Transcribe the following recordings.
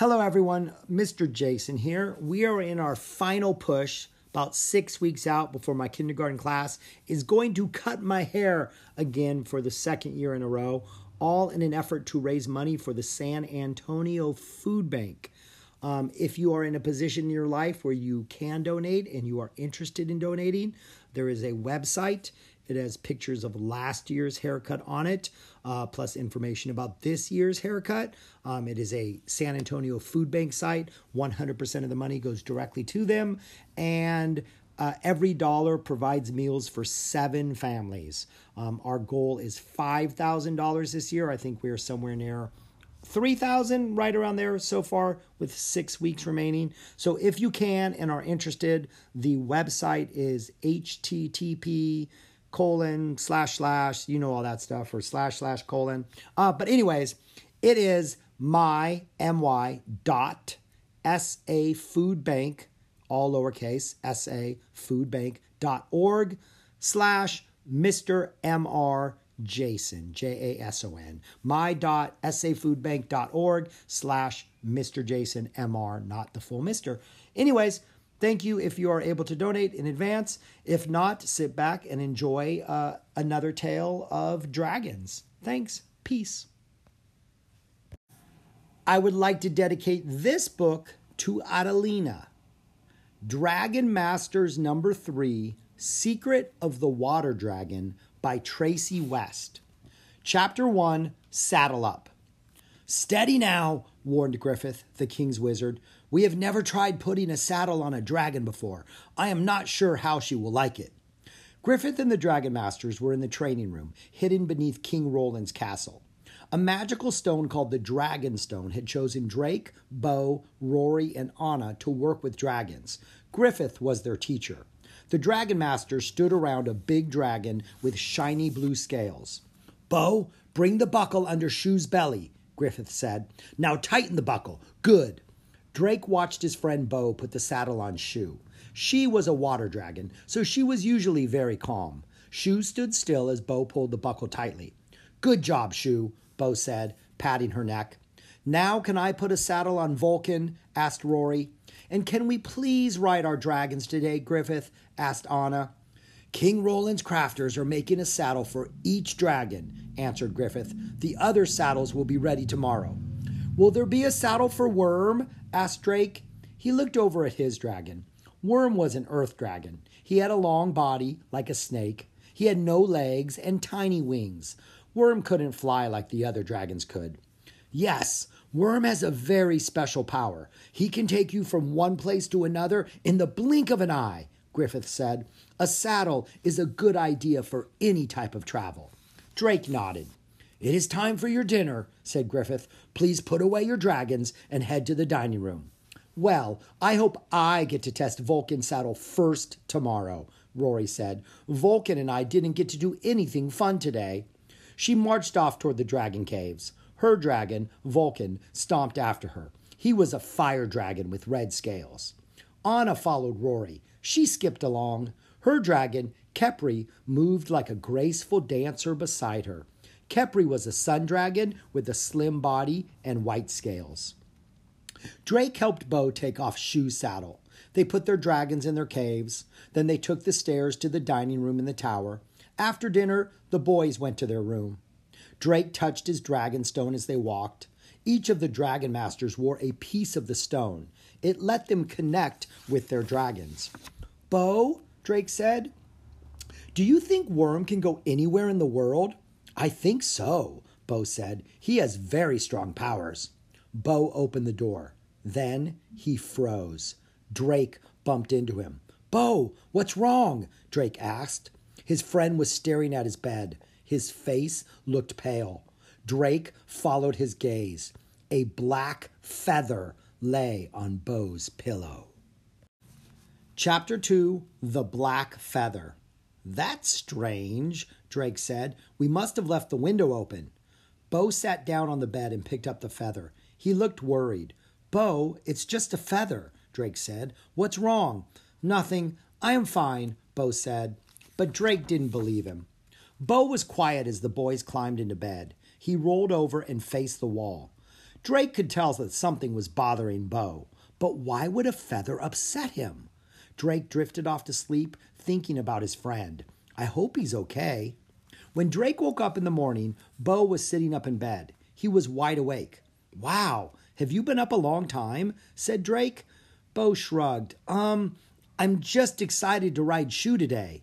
Hello, everyone. Mr. Jason here. We are in our final push, about six weeks out before my kindergarten class is going to cut my hair again for the second year in a row, all in an effort to raise money for the San Antonio Food Bank. Um, if you are in a position in your life where you can donate and you are interested in donating, there is a website. It has pictures of last year's haircut on it, uh, plus information about this year's haircut. Um, it is a San Antonio Food Bank site. 100% of the money goes directly to them. And uh, every dollar provides meals for seven families. Um, our goal is $5,000 this year. I think we are somewhere near 3000 right around there so far with six weeks remaining so if you can and are interested the website is http colon slash slash you know all that stuff or slash slash colon uh, but anyways it is my my dot sa food bank all lowercase sa food bank dot org slash mr mr Jason, J A S O N. My.safoodbank.org slash Mr. Jason MR, not the full Mr. Anyways, thank you if you are able to donate in advance. If not, sit back and enjoy uh, another tale of dragons. Thanks. Peace. I would like to dedicate this book to Adelina. Dragon Masters number three Secret of the Water Dragon by Tracey West. Chapter 1 Saddle Up. Steady now, warned Griffith, the king's wizard. We have never tried putting a saddle on a dragon before. I am not sure how she will like it. Griffith and the Dragon Masters were in the training room, hidden beneath King Roland's castle. A magical stone called the Dragon Stone had chosen Drake, Bo, Rory, and Anna to work with dragons. Griffith was their teacher. The Dragon Master stood around a big dragon with shiny blue scales. Bo, bring the buckle under Shu's belly, Griffith said. Now tighten the buckle. Good. Drake watched his friend Bo put the saddle on Shu. She was a water dragon, so she was usually very calm. Shu stood still as Bo pulled the buckle tightly. Good job, Shu, Bo said, patting her neck. Now can I put a saddle on Vulcan? asked Rory. And can we please ride our dragons today, Griffith? asked Anna. King Roland's crafters are making a saddle for each dragon, answered Griffith. The other saddles will be ready tomorrow. Will there be a saddle for Worm? asked Drake. He looked over at his dragon. Worm was an earth dragon. He had a long body, like a snake. He had no legs and tiny wings. Worm couldn't fly like the other dragons could. Yes, Worm has a very special power. He can take you from one place to another in the blink of an eye, Griffith said. A saddle is a good idea for any type of travel. Drake nodded. It is time for your dinner, said Griffith. Please put away your dragons and head to the dining room. Well, I hope I get to test Vulcan's saddle first tomorrow, Rory said. Vulcan and I didn't get to do anything fun today. She marched off toward the dragon caves. Her dragon, Vulcan, stomped after her. He was a fire dragon with red scales. Anna followed Rory. She skipped along. Her dragon, Kepri, moved like a graceful dancer beside her. Kepri was a sun dragon with a slim body and white scales. Drake helped Bo take off Shu's saddle. They put their dragons in their caves. Then they took the stairs to the dining room in the tower. After dinner, the boys went to their room. Drake touched his dragon stone as they walked. Each of the dragon masters wore a piece of the stone. It let them connect with their dragons. Bo, Drake said, do you think Worm can go anywhere in the world? I think so, Bo said. He has very strong powers. Bo opened the door. Then he froze. Drake bumped into him. Bo, what's wrong? Drake asked. His friend was staring at his bed. His face looked pale. Drake followed his gaze. A black feather lay on Bo's pillow. Chapter 2 The Black Feather. That's strange, Drake said. We must have left the window open. Bo sat down on the bed and picked up the feather. He looked worried. Bo, it's just a feather, Drake said. What's wrong? Nothing. I am fine, Bo said. But Drake didn't believe him. Bo was quiet as the boys climbed into bed. He rolled over and faced the wall. Drake could tell that something was bothering Bo, but why would a feather upset him? Drake drifted off to sleep, thinking about his friend. I hope he's okay. When Drake woke up in the morning, Bo was sitting up in bed. He was wide awake. Wow, have you been up a long time? said Drake. Bo shrugged. Um, I'm just excited to ride Shu today.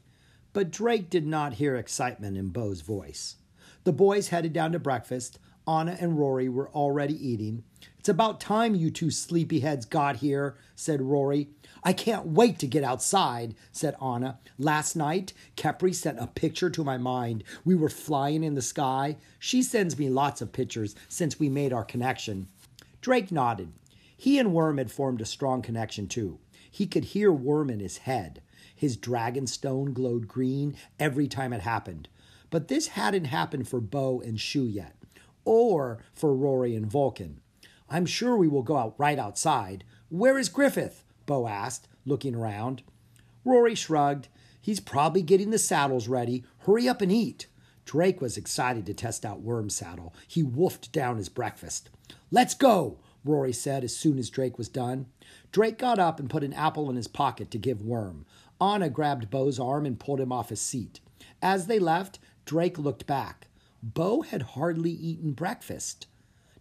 But Drake did not hear excitement in Bo's voice. The boys headed down to breakfast. Anna and Rory were already eating. It's about time you two sleepyheads got here, said Rory. I can't wait to get outside, said Anna. Last night, Kepri sent a picture to my mind. We were flying in the sky. She sends me lots of pictures since we made our connection. Drake nodded. He and Worm had formed a strong connection, too. He could hear Worm in his head. His dragon stone glowed green every time it happened. But this hadn't happened for Bo and Shu yet or for Rory and Vulcan. I'm sure we will go out right outside. Where is Griffith? Bo asked, looking around. Rory shrugged. He's probably getting the saddles ready. Hurry up and eat. Drake was excited to test out Worm's saddle. He wolfed down his breakfast. Let's go, Rory said as soon as Drake was done. Drake got up and put an apple in his pocket to give Worm. Anna grabbed Bo's arm and pulled him off his seat. As they left, Drake looked back. Bo had hardly eaten breakfast.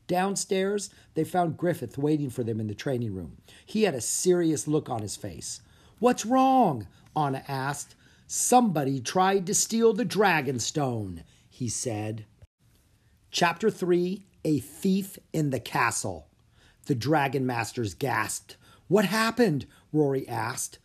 Downstairs, they found Griffith waiting for them in the training room. He had a serious look on his face. What's wrong? Anna asked. Somebody tried to steal the dragon stone, he said. Chapter 3 A Thief in the Castle. The Dragon Masters gasped. What happened? Rory asked.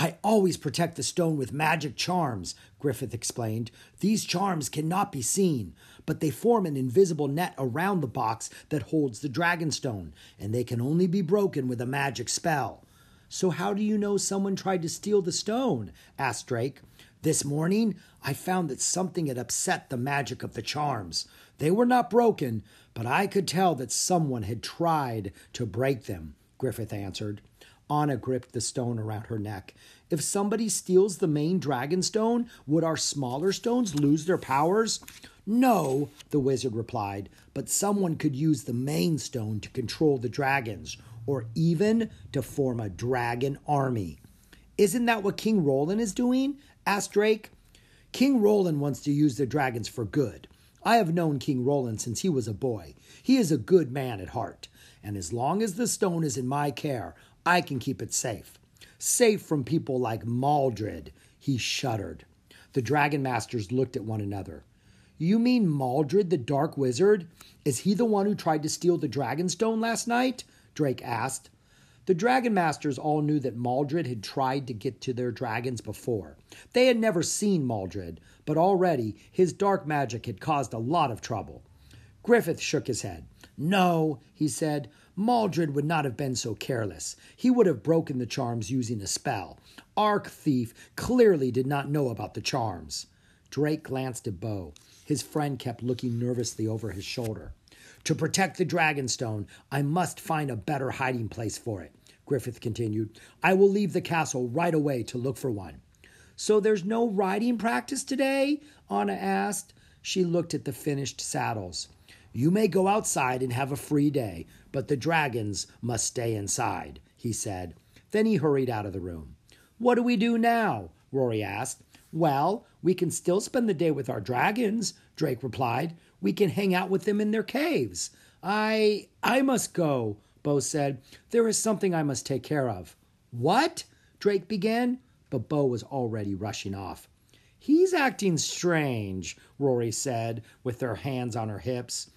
I always protect the stone with magic charms, Griffith explained. These charms cannot be seen, but they form an invisible net around the box that holds the dragon stone, and they can only be broken with a magic spell. So, how do you know someone tried to steal the stone? asked Drake. This morning, I found that something had upset the magic of the charms. They were not broken, but I could tell that someone had tried to break them, Griffith answered. Anna gripped the stone around her neck. If somebody steals the main dragon stone, would our smaller stones lose their powers? No, the wizard replied, but someone could use the main stone to control the dragons, or even to form a dragon army. Isn't that what King Roland is doing? asked Drake. King Roland wants to use the dragons for good. I have known King Roland since he was a boy. He is a good man at heart, and as long as the stone is in my care, I can keep it safe. Safe from people like Maldred. He shuddered. The Dragon Masters looked at one another. You mean Maldred, the Dark Wizard? Is he the one who tried to steal the Dragonstone last night? Drake asked. The Dragon Masters all knew that Maldred had tried to get to their dragons before. They had never seen Maldred, but already his dark magic had caused a lot of trouble. Griffith shook his head. No, he said, Maldred would not have been so careless. He would have broken the charms using a spell. Arc Thief clearly did not know about the charms. Drake glanced at Bo. His friend kept looking nervously over his shoulder. To protect the Dragonstone, I must find a better hiding place for it, Griffith continued. I will leave the castle right away to look for one. So there's no riding practice today? Anna asked. She looked at the finished saddles. You may go outside and have a free day, but the dragons must stay inside, he said. Then he hurried out of the room. What do we do now? Rory asked. Well, we can still spend the day with our dragons, Drake replied. We can hang out with them in their caves. I I must go, Bo said. There is something I must take care of. What? Drake began, but Bo was already rushing off. He's acting strange, Rory said, with her hands on her hips.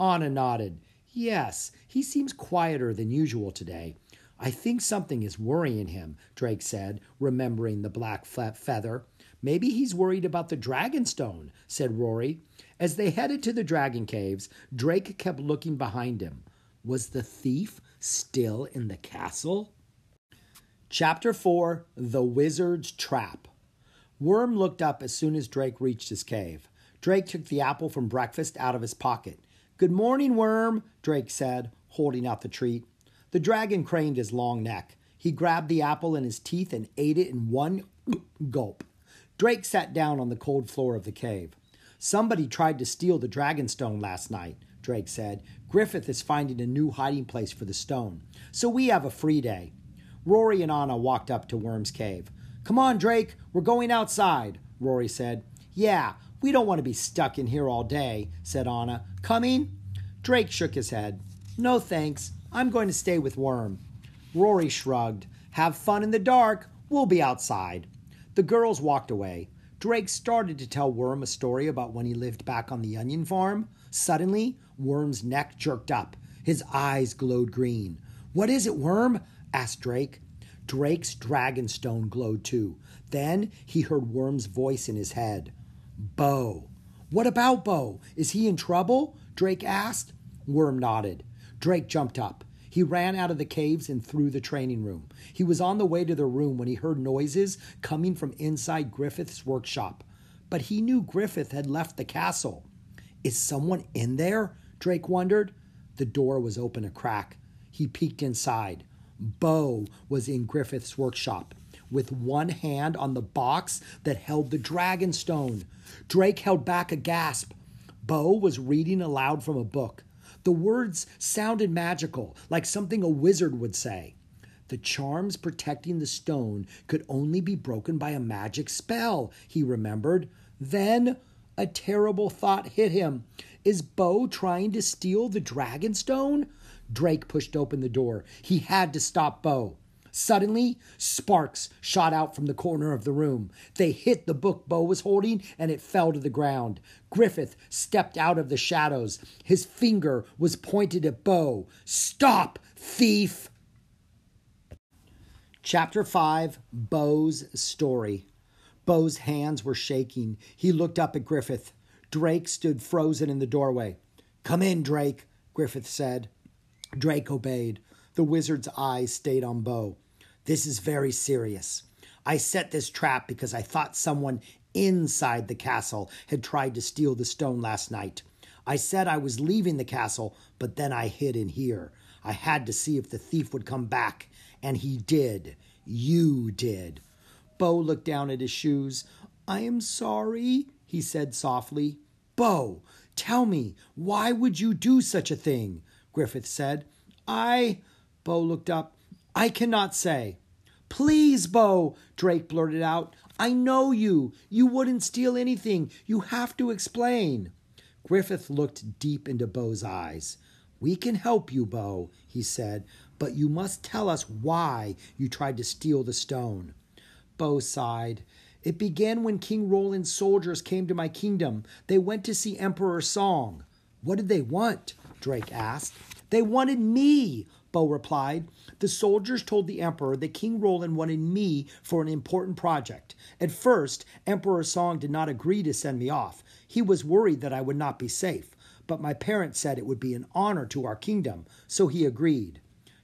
Anna nodded. Yes, he seems quieter than usual today. I think something is worrying him, Drake said, remembering the black feather. Maybe he's worried about the Dragonstone, said Rory. As they headed to the dragon caves, Drake kept looking behind him. Was the thief still in the castle? Chapter 4 The Wizard's Trap. Worm looked up as soon as Drake reached his cave. Drake took the apple from breakfast out of his pocket. Good morning, Worm, Drake said, holding out the treat. The dragon craned his long neck. He grabbed the apple in his teeth and ate it in one gulp. Drake sat down on the cold floor of the cave. Somebody tried to steal the dragon stone last night, Drake said. Griffith is finding a new hiding place for the stone, so we have a free day. Rory and Anna walked up to Worm's cave. Come on, Drake, we're going outside, Rory said. Yeah, we don't want to be stuck in here all day, said Anna. Coming? Drake shook his head. No thanks. I'm going to stay with Worm. Rory shrugged. Have fun in the dark. We'll be outside. The girls walked away. Drake started to tell Worm a story about when he lived back on the onion farm. Suddenly, Worm's neck jerked up. His eyes glowed green. What is it, Worm? asked Drake. Drake's dragonstone glowed too. Then he heard Worm's voice in his head. Bo. What about Bo? Is he in trouble? Drake asked. Worm nodded. Drake jumped up. He ran out of the caves and through the training room. He was on the way to the room when he heard noises coming from inside Griffith's workshop. But he knew Griffith had left the castle. Is someone in there? Drake wondered. The door was open a crack. He peeked inside. Bo was in Griffith's workshop with one hand on the box that held the dragon stone. Drake held back a gasp. Bo was reading aloud from a book. The words sounded magical, like something a wizard would say. The charms protecting the stone could only be broken by a magic spell, he remembered. Then a terrible thought hit him. Is Bo trying to steal the dragon stone? Drake pushed open the door. He had to stop Bo. Suddenly, sparks shot out from the corner of the room. They hit the book Bo was holding and it fell to the ground. Griffith stepped out of the shadows. His finger was pointed at Bo. Stop, thief! Chapter 5 Bo's Story. Bo's hands were shaking. He looked up at Griffith. Drake stood frozen in the doorway. Come in, Drake, Griffith said. Drake obeyed. The wizard's eyes stayed on Bo. This is very serious. I set this trap because I thought someone inside the castle had tried to steal the stone last night. I said I was leaving the castle, but then I hid in here. I had to see if the thief would come back, and he did. You did. Bo looked down at his shoes. I am sorry, he said softly. Bo, tell me, why would you do such a thing? Griffith said. I. Bo looked up. I cannot say. Please, Bo, Drake blurted out. I know you. You wouldn't steal anything. You have to explain. Griffith looked deep into Bo's eyes. We can help you, Bo, he said, but you must tell us why you tried to steal the stone. Bo sighed. It began when King Roland's soldiers came to my kingdom. They went to see Emperor Song. What did they want? Drake asked. They wanted me, Bo replied. The soldiers told the emperor that King Roland wanted me for an important project. At first, Emperor Song did not agree to send me off. He was worried that I would not be safe, but my parents said it would be an honor to our kingdom, so he agreed.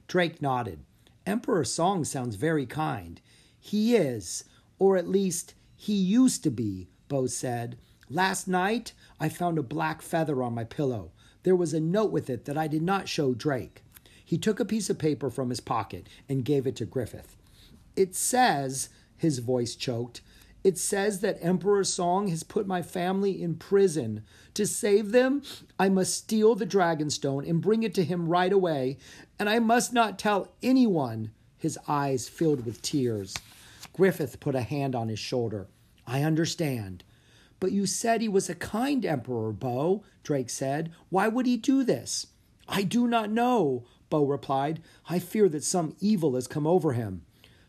Drake nodded. Emperor Song sounds very kind. He is, or at least he used to be, Bo said. Last night, I found a black feather on my pillow. There was a note with it that I did not show Drake. He took a piece of paper from his pocket and gave it to Griffith. It says, his voice choked, it says that Emperor Song has put my family in prison. To save them, I must steal the Dragonstone and bring it to him right away, and I must not tell anyone. His eyes filled with tears. Griffith put a hand on his shoulder. I understand. But you said he was a kind emperor, Bo, Drake said. Why would he do this? I do not know, Bo replied. I fear that some evil has come over him.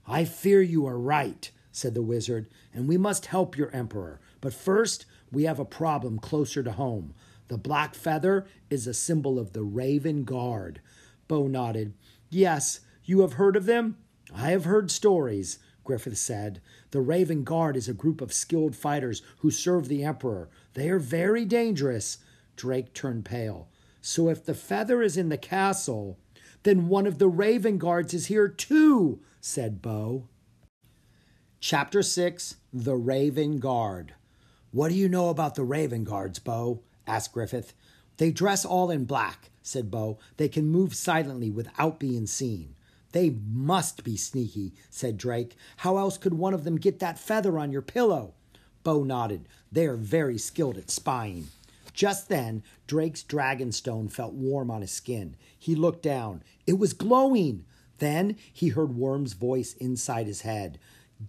I fear you are right, said the wizard, and we must help your emperor. But first, we have a problem closer to home. The black feather is a symbol of the Raven Guard. Bo nodded. Yes, you have heard of them? I have heard stories, Griffith said. The Raven Guard is a group of skilled fighters who serve the Emperor. They are very dangerous. Drake turned pale. So if the feather is in the castle, then one of the Raven Guards is here too, said Bo. Chapter 6 The Raven Guard. What do you know about the Raven Guards, Bo? asked Griffith. They dress all in black, said Bo. They can move silently without being seen. They must be sneaky, said Drake. How else could one of them get that feather on your pillow? Bo nodded. They are very skilled at spying. Just then, Drake's dragonstone felt warm on his skin. He looked down. It was glowing. Then he heard Worm's voice inside his head.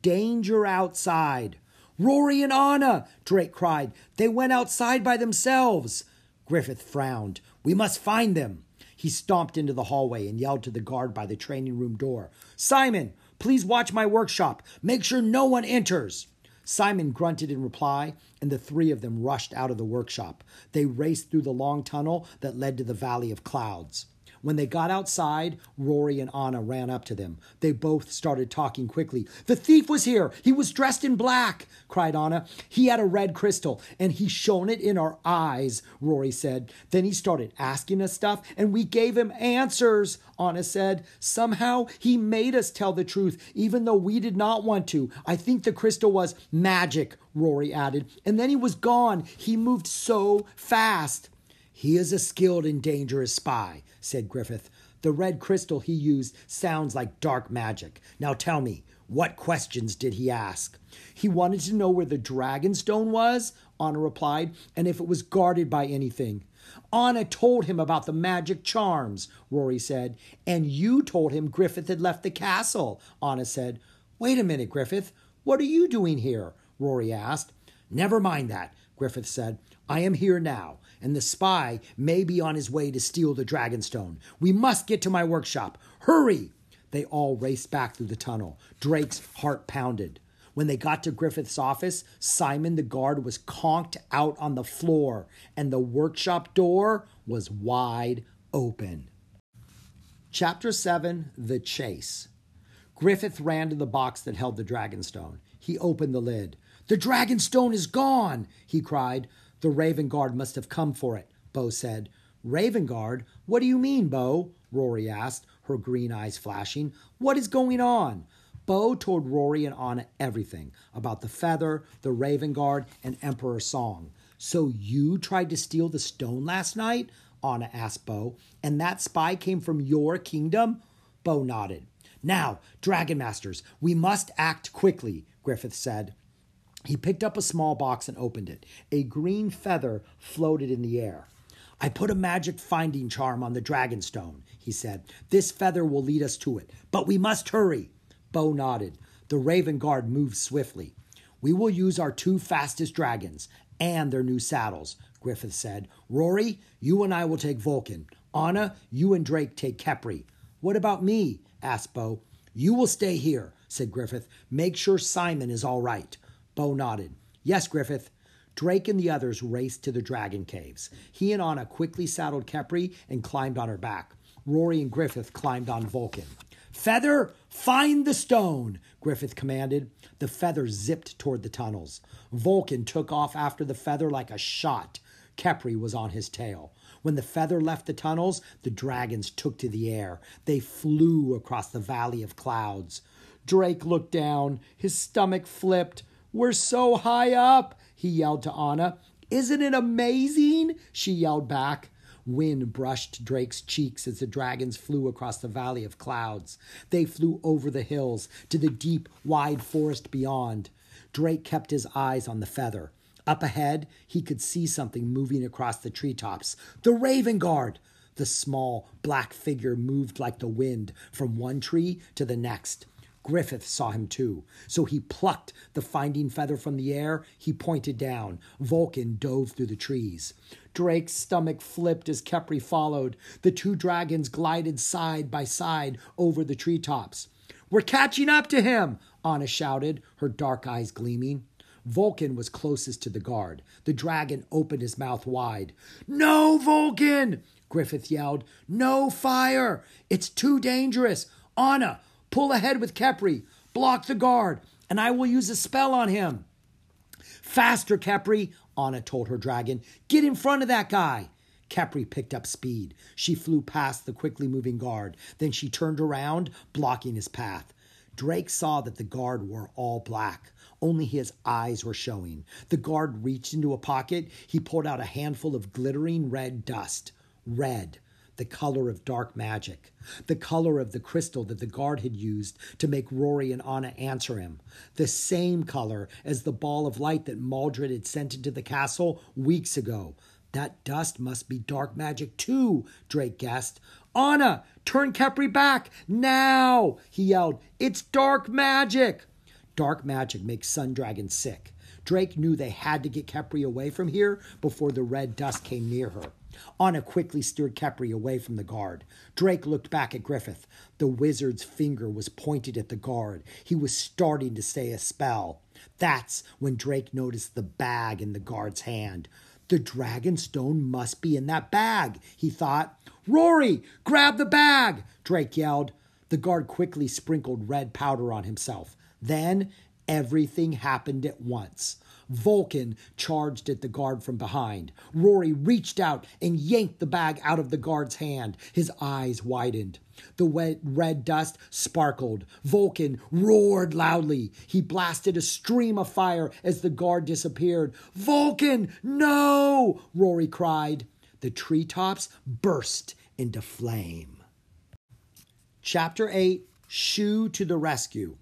Danger outside. Rory and Anna, Drake cried. They went outside by themselves. Griffith frowned. We must find them. He stomped into the hallway and yelled to the guard by the training room door Simon, please watch my workshop. Make sure no one enters. Simon grunted in reply, and the three of them rushed out of the workshop. They raced through the long tunnel that led to the Valley of Clouds. When they got outside, Rory and Anna ran up to them. They both started talking quickly. The thief was here. He was dressed in black, cried Anna. He had a red crystal, and he shone it in our eyes, Rory said. Then he started asking us stuff, and we gave him answers, Anna said. Somehow he made us tell the truth, even though we did not want to. I think the crystal was magic, Rory added. And then he was gone. He moved so fast. He is a skilled and dangerous spy, said Griffith. The red crystal he used sounds like dark magic. Now tell me, what questions did he ask? He wanted to know where the dragon stone was, Anna replied, and if it was guarded by anything. Anna told him about the magic charms, Rory said. And you told him Griffith had left the castle, Anna said. Wait a minute, Griffith. What are you doing here? Rory asked. Never mind that, Griffith said. I am here now, and the spy may be on his way to steal the Dragonstone. We must get to my workshop. Hurry! They all raced back through the tunnel. Drake's heart pounded. When they got to Griffith's office, Simon the guard was conked out on the floor, and the workshop door was wide open. Chapter 7 The Chase. Griffith ran to the box that held the Dragonstone. He opened the lid. The Dragonstone is gone, he cried. The Raven Guard must have come for it, Bo said. Raven Guard? What do you mean, Bo? Rory asked, her green eyes flashing. What is going on? Bo told Rory and Anna everything about the feather, the Raven Guard, and Emperor Song. So you tried to steal the stone last night? Anna asked Bo. And that spy came from your kingdom? Bo nodded. Now, Dragon Masters, we must act quickly, Griffith said. He picked up a small box and opened it. A green feather floated in the air. I put a magic finding charm on the dragonstone, he said. This feather will lead us to it, but we must hurry. Bo nodded. The Raven Guard moved swiftly. We will use our two fastest dragons and their new saddles, Griffith said. Rory, you and I will take Vulcan. Anna, you and Drake take Kepri. What about me? asked Bo. You will stay here, said Griffith. Make sure Simon is all right. Bo nodded. Yes, Griffith. Drake and the others raced to the dragon caves. He and Anna quickly saddled Kepri and climbed on her back. Rory and Griffith climbed on Vulcan. Feather, find the stone, Griffith commanded. The feather zipped toward the tunnels. Vulcan took off after the feather like a shot. Kepri was on his tail. When the feather left the tunnels, the dragons took to the air. They flew across the valley of clouds. Drake looked down. His stomach flipped. We're so high up, he yelled to Anna. Isn't it amazing? She yelled back. Wind brushed Drake's cheeks as the dragons flew across the valley of clouds. They flew over the hills to the deep, wide forest beyond. Drake kept his eyes on the feather. Up ahead, he could see something moving across the treetops. The Raven Guard! The small, black figure moved like the wind from one tree to the next. Griffith saw him too. So he plucked the finding feather from the air. He pointed down. Vulcan dove through the trees. Drake's stomach flipped as Kepri followed. The two dragons glided side by side over the treetops. We're catching up to him, Anna shouted, her dark eyes gleaming. Vulcan was closest to the guard. The dragon opened his mouth wide. No, Vulcan! Griffith yelled. No fire! It's too dangerous! Anna, Pull ahead with Kepri. Block the guard, and I will use a spell on him. Faster, Kepri, Anna told her dragon. Get in front of that guy. Kepri picked up speed. She flew past the quickly moving guard. Then she turned around, blocking his path. Drake saw that the guard wore all black. Only his eyes were showing. The guard reached into a pocket. He pulled out a handful of glittering red dust. Red the color of dark magic, the color of the crystal that the guard had used to make Rory and Anna answer him, the same color as the ball of light that Maldred had sent into the castle weeks ago. That dust must be dark magic too, Drake guessed. Anna, turn Kepri back now, he yelled. It's dark magic. Dark magic makes Sun Dragon sick. Drake knew they had to get Kepri away from here before the red dust came near her. Anna quickly steered Kepri away from the guard. Drake looked back at Griffith. The wizard's finger was pointed at the guard. He was starting to say a spell. That's when Drake noticed the bag in the guard's hand. The dragon stone must be in that bag, he thought. Rory, grab the bag, Drake yelled. The guard quickly sprinkled red powder on himself. Then everything happened at once. Vulcan charged at the guard from behind. Rory reached out and yanked the bag out of the guard's hand. His eyes widened. The wet red dust sparkled. Vulcan roared loudly. He blasted a stream of fire as the guard disappeared. Vulcan, no! Rory cried. The treetops burst into flame. Chapter 8 Shu to the Rescue.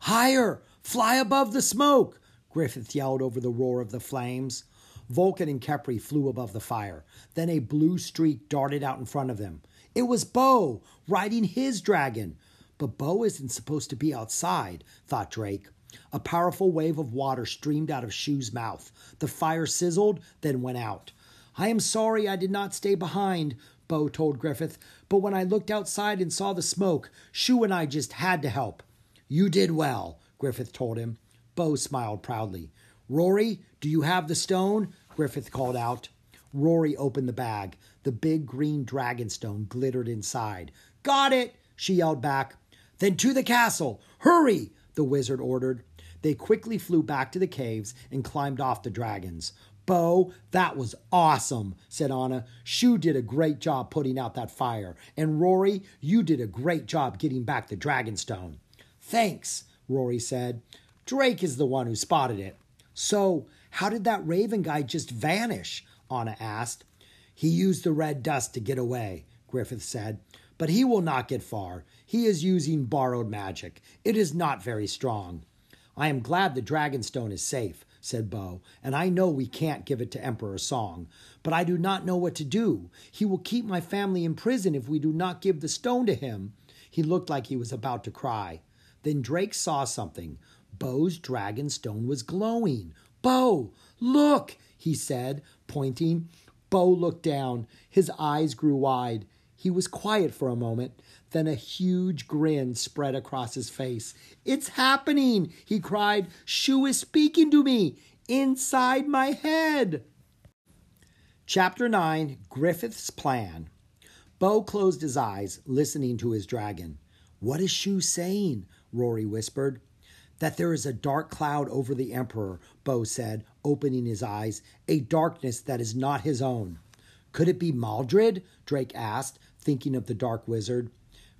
Higher! Fly above the smoke! Griffith yelled over the roar of the flames. Vulcan and Kepri flew above the fire. Then a blue streak darted out in front of them. It was Bo, riding his dragon. But Bo isn't supposed to be outside, thought Drake. A powerful wave of water streamed out of Shu's mouth. The fire sizzled, then went out. I am sorry I did not stay behind, Bo told Griffith, but when I looked outside and saw the smoke, Shu and I just had to help. You did well, Griffith told him. Bo smiled proudly. Rory, do you have the stone? Griffith called out. Rory opened the bag. The big green dragon stone glittered inside. Got it, she yelled back. Then to the castle. Hurry, the wizard ordered. They quickly flew back to the caves and climbed off the dragons. Bo, that was awesome, said Anna. Shu did a great job putting out that fire. And Rory, you did a great job getting back the dragon stone. Thanks, Rory said. Drake is the one who spotted it. So, how did that raven guy just vanish? Anna asked. He used the red dust to get away, Griffith said. But he will not get far. He is using borrowed magic. It is not very strong. I am glad the Dragonstone is safe, said Bo, and I know we can't give it to Emperor Song. But I do not know what to do. He will keep my family in prison if we do not give the stone to him. He looked like he was about to cry. Then Drake saw something. Bo's dragon stone was glowing. Bo, look, he said, pointing. Bo looked down. His eyes grew wide. He was quiet for a moment. Then a huge grin spread across his face. It's happening, he cried. Shu is speaking to me inside my head. Chapter 9 Griffith's Plan. Bo closed his eyes, listening to his dragon. What is Shu saying? Rory whispered. That there is a dark cloud over the Emperor, Bo said, opening his eyes, a darkness that is not his own. Could it be Maldred? Drake asked, thinking of the dark wizard.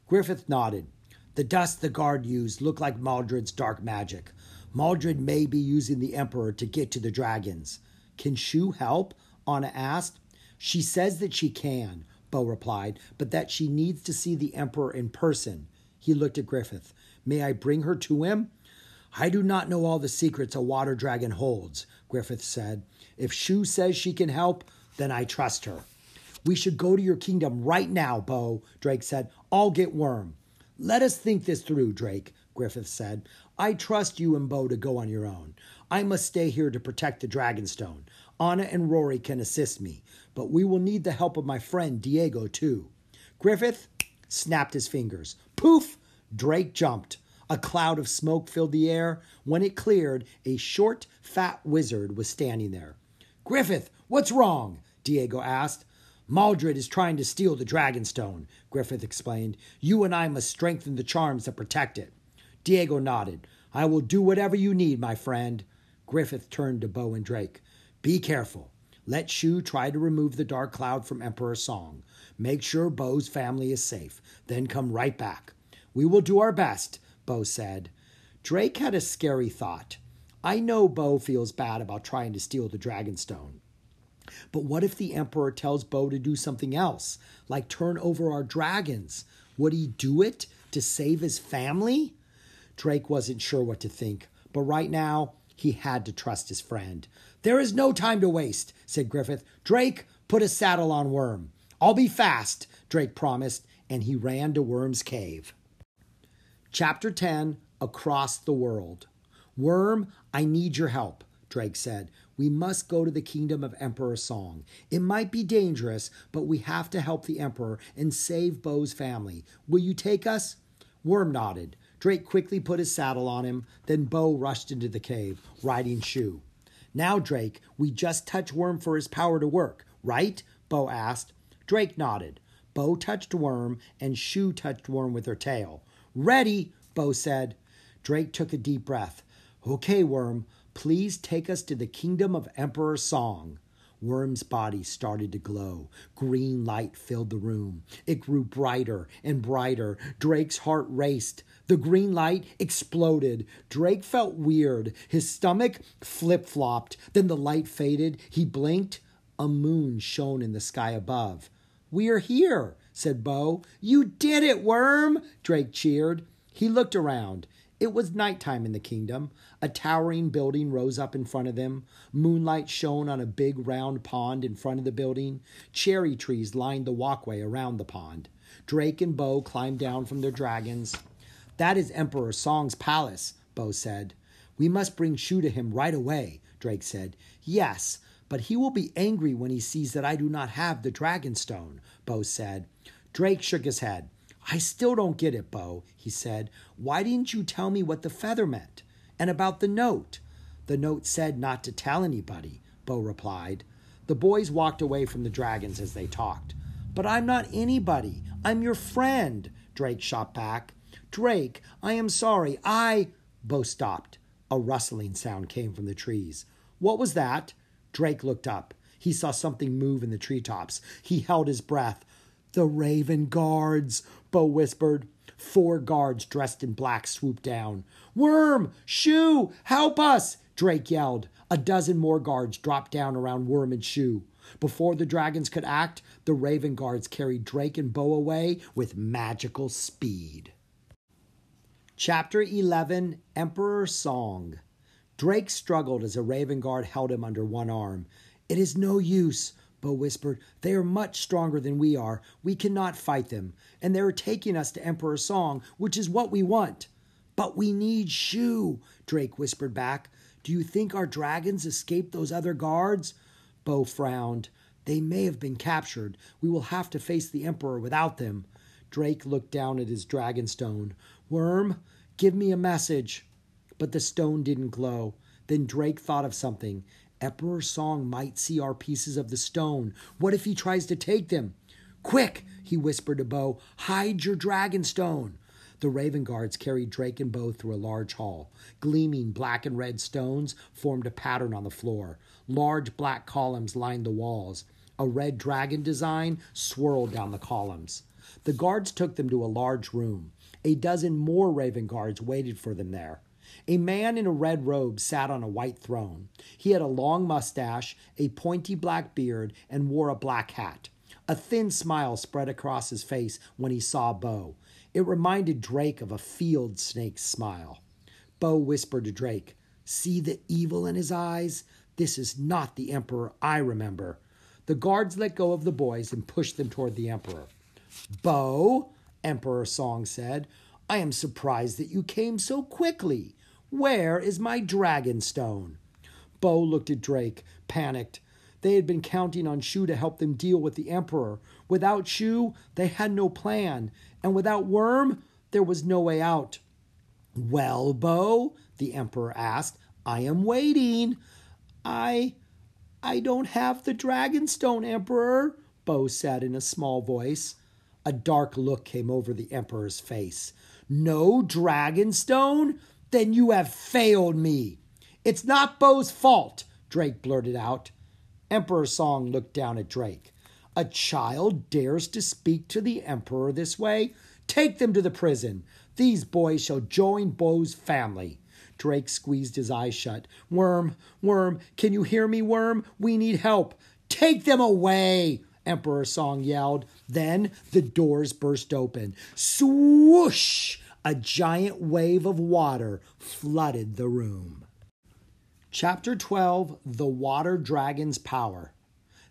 Griffith nodded. The dust the guard used looked like Maldred's dark magic. Maldred may be using the Emperor to get to the dragons. Can Shu help? Anna asked. She says that she can, Bo replied, but that she needs to see the Emperor in person. He looked at Griffith. May I bring her to him? I do not know all the secrets a water dragon holds, Griffith said. If Shu says she can help, then I trust her. We should go to your kingdom right now, Bo, Drake said. I'll get Worm. Let us think this through, Drake, Griffith said. I trust you and Bo to go on your own. I must stay here to protect the Dragonstone. Anna and Rory can assist me, but we will need the help of my friend Diego, too. Griffith snapped his fingers. Poof! Drake jumped. A cloud of smoke filled the air. When it cleared, a short, fat wizard was standing there. Griffith, what's wrong? Diego asked. Maldred is trying to steal the Dragonstone, Griffith explained. You and I must strengthen the charms that protect it. Diego nodded. I will do whatever you need, my friend. Griffith turned to Bo and Drake. Be careful. Let Shu try to remove the dark cloud from Emperor Song. Make sure Bo's family is safe. Then come right back. We will do our best, Bo said. Drake had a scary thought. I know Bo feels bad about trying to steal the Dragonstone. But what if the Emperor tells Bo to do something else, like turn over our dragons? Would he do it to save his family? Drake wasn't sure what to think, but right now He had to trust his friend. There is no time to waste, said Griffith. Drake, put a saddle on Worm. I'll be fast, Drake promised, and he ran to Worm's cave. Chapter 10 Across the World. Worm, I need your help, Drake said. We must go to the kingdom of Emperor Song. It might be dangerous, but we have to help the Emperor and save Bo's family. Will you take us? Worm nodded. Drake quickly put his saddle on him, then Bo rushed into the cave, riding Shu. Now, Drake, we just touch Worm for his power to work, right? Bo asked. Drake nodded. Bo touched Worm, and Shu touched Worm with her tail. Ready, Bo said. Drake took a deep breath. Okay, Worm, please take us to the kingdom of Emperor Song. Worm's body started to glow. Green light filled the room. It grew brighter and brighter. Drake's heart raced. The green light exploded. Drake felt weird. His stomach flip flopped. Then the light faded. He blinked. A moon shone in the sky above. We are here, said Bo. You did it, Worm! Drake cheered. He looked around. It was nighttime in the kingdom. A towering building rose up in front of them. Moonlight shone on a big round pond in front of the building. Cherry trees lined the walkway around the pond. Drake and Bo climbed down from their dragons. That is Emperor Song's palace, Bo said. We must bring Shu to him right away, Drake said. Yes, but he will be angry when he sees that I do not have the dragon stone, Bo said. Drake shook his head. I still don't get it, Bo, he said. Why didn't you tell me what the feather meant? And about the note? The note said not to tell anybody, Bo replied. The boys walked away from the dragons as they talked. But I'm not anybody. I'm your friend, Drake shot back. Drake, I am sorry. I. Bo stopped. A rustling sound came from the trees. What was that? Drake looked up. He saw something move in the treetops. He held his breath. The Raven Guards, Bo whispered. Four guards dressed in black swooped down. Worm! Shu! Help us! Drake yelled. A dozen more guards dropped down around Worm and Shu. Before the dragons could act, the Raven Guards carried Drake and Bo away with magical speed. Chapter 11 Emperor Song Drake struggled as a Raven Guard held him under one arm. It is no use. Bo whispered. They are much stronger than we are. We cannot fight them. And they are taking us to Emperor Song, which is what we want. But we need Shu, Drake whispered back. Do you think our dragons escaped those other guards? Bo frowned. They may have been captured. We will have to face the Emperor without them. Drake looked down at his dragon stone. Worm, give me a message. But the stone didn't glow. Then Drake thought of something. Emperor Song might see our pieces of the stone. What if he tries to take them? Quick, he whispered to Bo, hide your dragon stone. The Raven Guards carried Drake and Bo through a large hall. Gleaming black and red stones formed a pattern on the floor. Large black columns lined the walls. A red dragon design swirled down the columns. The guards took them to a large room. A dozen more Raven Guards waited for them there. A man in a red robe sat on a white throne. He had a long mustache, a pointy black beard, and wore a black hat. A thin smile spread across his face when he saw Bo. It reminded Drake of a field snake's smile. Bo whispered to Drake, See the evil in his eyes? This is not the Emperor I remember. The guards let go of the boys and pushed them toward the Emperor. Bo, Emperor Song said, I am surprised that you came so quickly. Where is my dragon stone? Bo looked at Drake, panicked. They had been counting on Shu to help them deal with the Emperor. Without Shu, they had no plan, and without Worm, there was no way out. Well, Bo, the Emperor asked, I am waiting. I. I don't have the dragon stone, Emperor, Bo said in a small voice. A dark look came over the Emperor's face. No dragon stone? Then you have failed me. It's not Bo's fault, Drake blurted out. Emperor Song looked down at Drake. A child dares to speak to the Emperor this way? Take them to the prison. These boys shall join Bo's family. Drake squeezed his eyes shut. Worm, Worm, can you hear me, Worm? We need help. Take them away, Emperor Song yelled. Then the doors burst open. Swoosh! A giant wave of water flooded the room. Chapter 12 The Water Dragon's Power.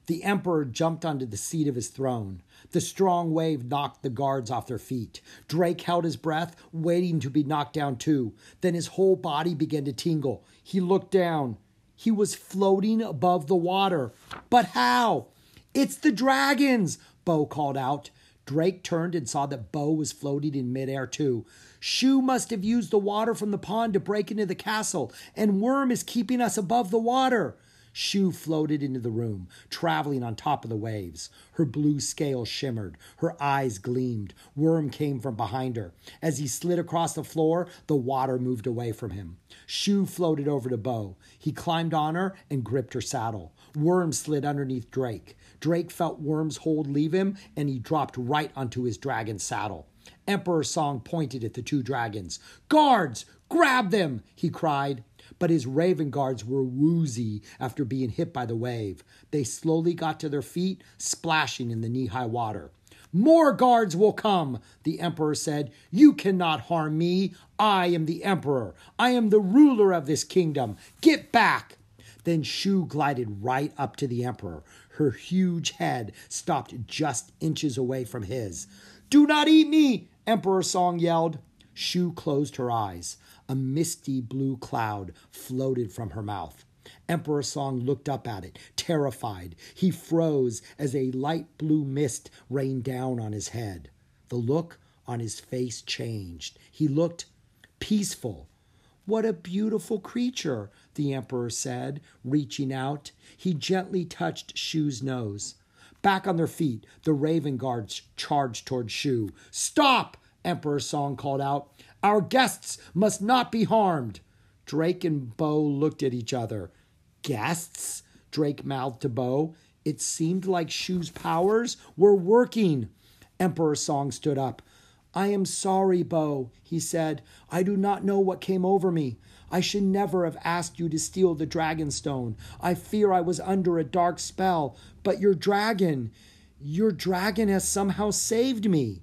The Emperor jumped onto the seat of his throne. The strong wave knocked the guards off their feet. Drake held his breath, waiting to be knocked down too. Then his whole body began to tingle. He looked down. He was floating above the water. But how? It's the dragons, Bo called out. Drake turned and saw that Bo was floating in midair too. Shu must have used the water from the pond to break into the castle, and Worm is keeping us above the water. Shu floated into the room, traveling on top of the waves. Her blue scales shimmered. Her eyes gleamed. Worm came from behind her. As he slid across the floor, the water moved away from him. Shu floated over to Bo. He climbed on her and gripped her saddle. Worm slid underneath Drake. Drake felt Worm's hold leave him, and he dropped right onto his dragon saddle. Emperor Song pointed at the two dragons. Guards, grab them, he cried. But his raven guards were woozy after being hit by the wave. They slowly got to their feet, splashing in the knee high water. More guards will come, the emperor said. You cannot harm me. I am the emperor. I am the ruler of this kingdom. Get back. Then Shu glided right up to the emperor. Her huge head stopped just inches away from his. Do not eat me, Emperor Song yelled. Shu closed her eyes. A misty blue cloud floated from her mouth. Emperor Song looked up at it, terrified. He froze as a light blue mist rained down on his head. The look on his face changed. He looked peaceful. What a beautiful creature, the Emperor said, reaching out. He gently touched Shu's nose. Back on their feet, the Raven Guards charged toward Shu. Stop! Emperor Song called out. Our guests must not be harmed. Drake and Bo looked at each other. Guests? Drake mouthed to Bo. It seemed like Shu's powers were working. Emperor Song stood up. I am sorry, Bo, he said. I do not know what came over me. I should never have asked you to steal the dragon stone. I fear I was under a dark spell, but your dragon, your dragon has somehow saved me.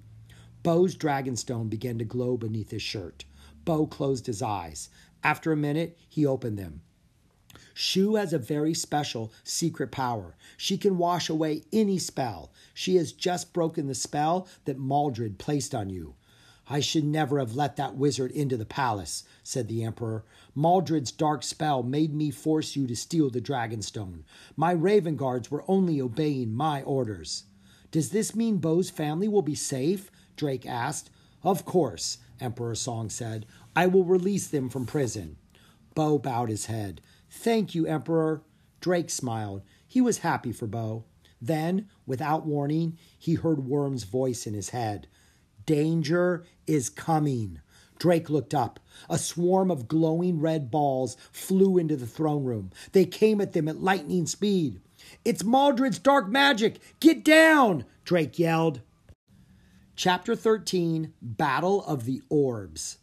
Bo's dragon stone began to glow beneath his shirt. Bo closed his eyes. After a minute, he opened them. Shu has a very special secret power. She can wash away any spell. She has just broken the spell that Maldred placed on you. I should never have let that wizard into the palace, said the Emperor. Maldred's dark spell made me force you to steal the Dragonstone. My Raven Guards were only obeying my orders. Does this mean Bo's family will be safe? Drake asked. Of course, Emperor Song said. I will release them from prison. Bo bowed his head. Thank you, Emperor. Drake smiled. He was happy for Bo. Then, without warning, he heard Worm's voice in his head. Danger is coming. Drake looked up. A swarm of glowing red balls flew into the throne room. They came at them at lightning speed. It's Maldred's dark magic! Get down! Drake yelled. Chapter 13 Battle of the Orbs.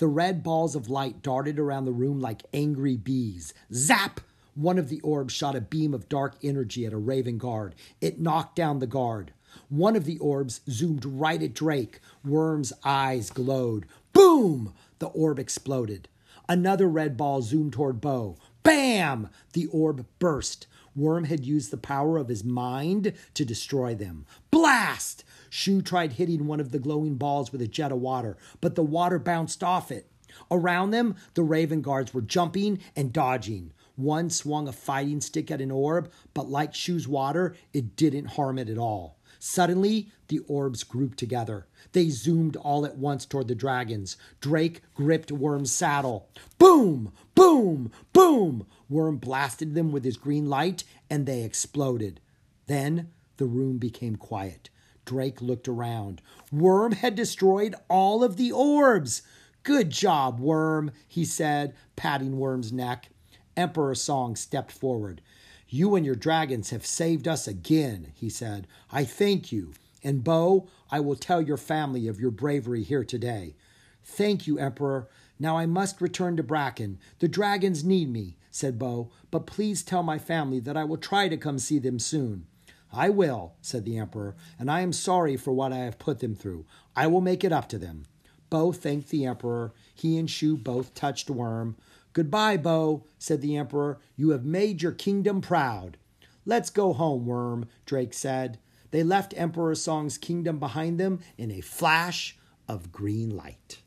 The red balls of light darted around the room like angry bees. Zap! One of the orbs shot a beam of dark energy at a raven guard. It knocked down the guard. One of the orbs zoomed right at Drake. Worm's eyes glowed. Boom! The orb exploded. Another red ball zoomed toward Bo. Bam! The orb burst. Worm had used the power of his mind to destroy them. Blast! Shu tried hitting one of the glowing balls with a jet of water, but the water bounced off it. Around them, the Raven Guards were jumping and dodging. One swung a fighting stick at an orb, but like Shu's water, it didn't harm it at all. Suddenly, the orbs grouped together. They zoomed all at once toward the dragons. Drake gripped Worm's saddle. Boom! Boom! Boom! Worm blasted them with his green light, and they exploded. Then the room became quiet. Drake looked around. Worm had destroyed all of the orbs. Good job, Worm, he said, patting Worm's neck. Emperor Song stepped forward. You and your dragons have saved us again, he said. I thank you. And Bo, I will tell your family of your bravery here today. Thank you, Emperor. Now I must return to Bracken. The dragons need me, said Bo, but please tell my family that I will try to come see them soon. I will, said the Emperor, and I am sorry for what I have put them through. I will make it up to them. Bo thanked the Emperor. He and Shu both touched Worm. Goodbye, Bo, said the Emperor. You have made your kingdom proud. Let's go home, Worm, Drake said. They left Emperor Song's kingdom behind them in a flash of green light.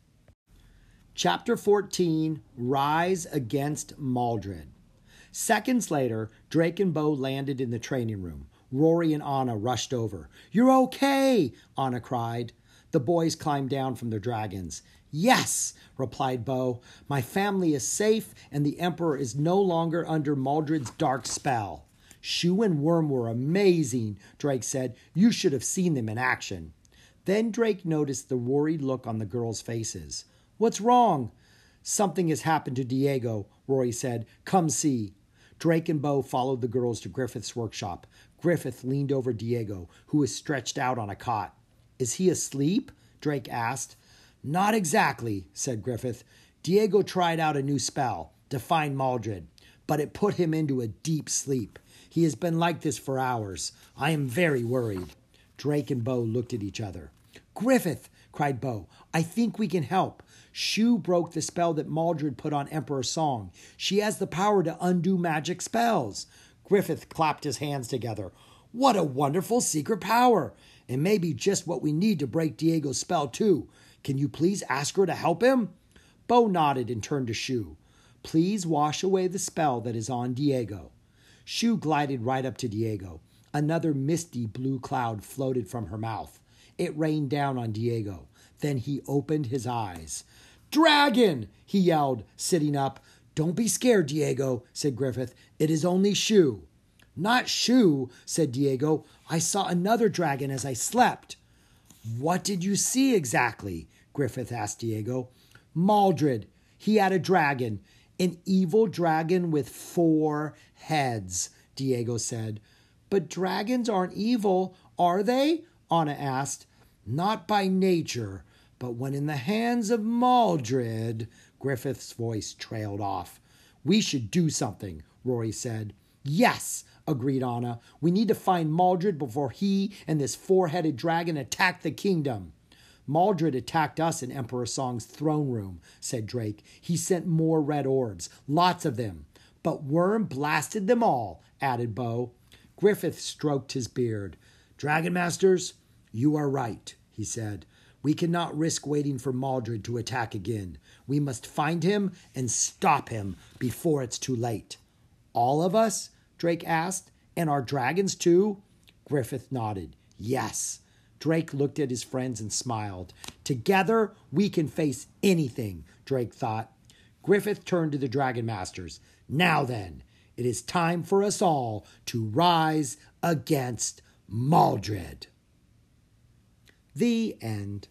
Chapter 14 Rise Against Maldred. Seconds later, Drake and Bo landed in the training room. Rory and Anna rushed over. You're okay, Anna cried. The boys climbed down from their dragons. Yes, replied Bo. My family is safe, and the Emperor is no longer under Maldred's dark spell. Shu and Worm were amazing, Drake said. You should have seen them in action. Then Drake noticed the worried look on the girls' faces. What's wrong? Something has happened to Diego, Rory said. Come see. Drake and Bo followed the girls to Griffith's workshop. Griffith leaned over Diego, who was stretched out on a cot. Is he asleep? Drake asked. Not exactly, said Griffith. Diego tried out a new spell, Define Maldred, but it put him into a deep sleep. He has been like this for hours. I am very worried. Drake and Bo looked at each other. Griffith, cried Bo, I think we can help. Shu broke the spell that Maldred put on Emperor Song. She has the power to undo magic spells. Griffith clapped his hands together. What a wonderful secret power! It may be just what we need to break Diego's spell, too. Can you please ask her to help him? Bo nodded and turned to Shu. Please wash away the spell that is on Diego. Shu glided right up to Diego. Another misty blue cloud floated from her mouth. It rained down on Diego. Then he opened his eyes. Dragon! he yelled, sitting up. Don't be scared, Diego, said Griffith. It is only Shu. Not Shu, said Diego. I saw another dragon as I slept. What did you see exactly? Griffith asked Diego. Maldred. He had a dragon, an evil dragon with four heads, Diego said. But dragons aren't evil, are they? Anna asked. Not by nature, but when in the hands of Maldred, Griffith's voice trailed off. We should do something, Rory said. Yes, agreed Anna. We need to find Maldred before he and this four headed dragon attack the kingdom. Maldred attacked us in Emperor Song's throne room, said Drake. He sent more red orbs, lots of them. But Worm blasted them all, added Bo. Griffith stroked his beard. Dragon Masters, you are right, he said. We cannot risk waiting for Maldred to attack again. We must find him and stop him before it's too late. All of us? Drake asked. And our dragons too? Griffith nodded. Yes. Drake looked at his friends and smiled. Together, we can face anything, Drake thought. Griffith turned to the Dragon Masters. Now then, it is time for us all to rise against Maldred. The end.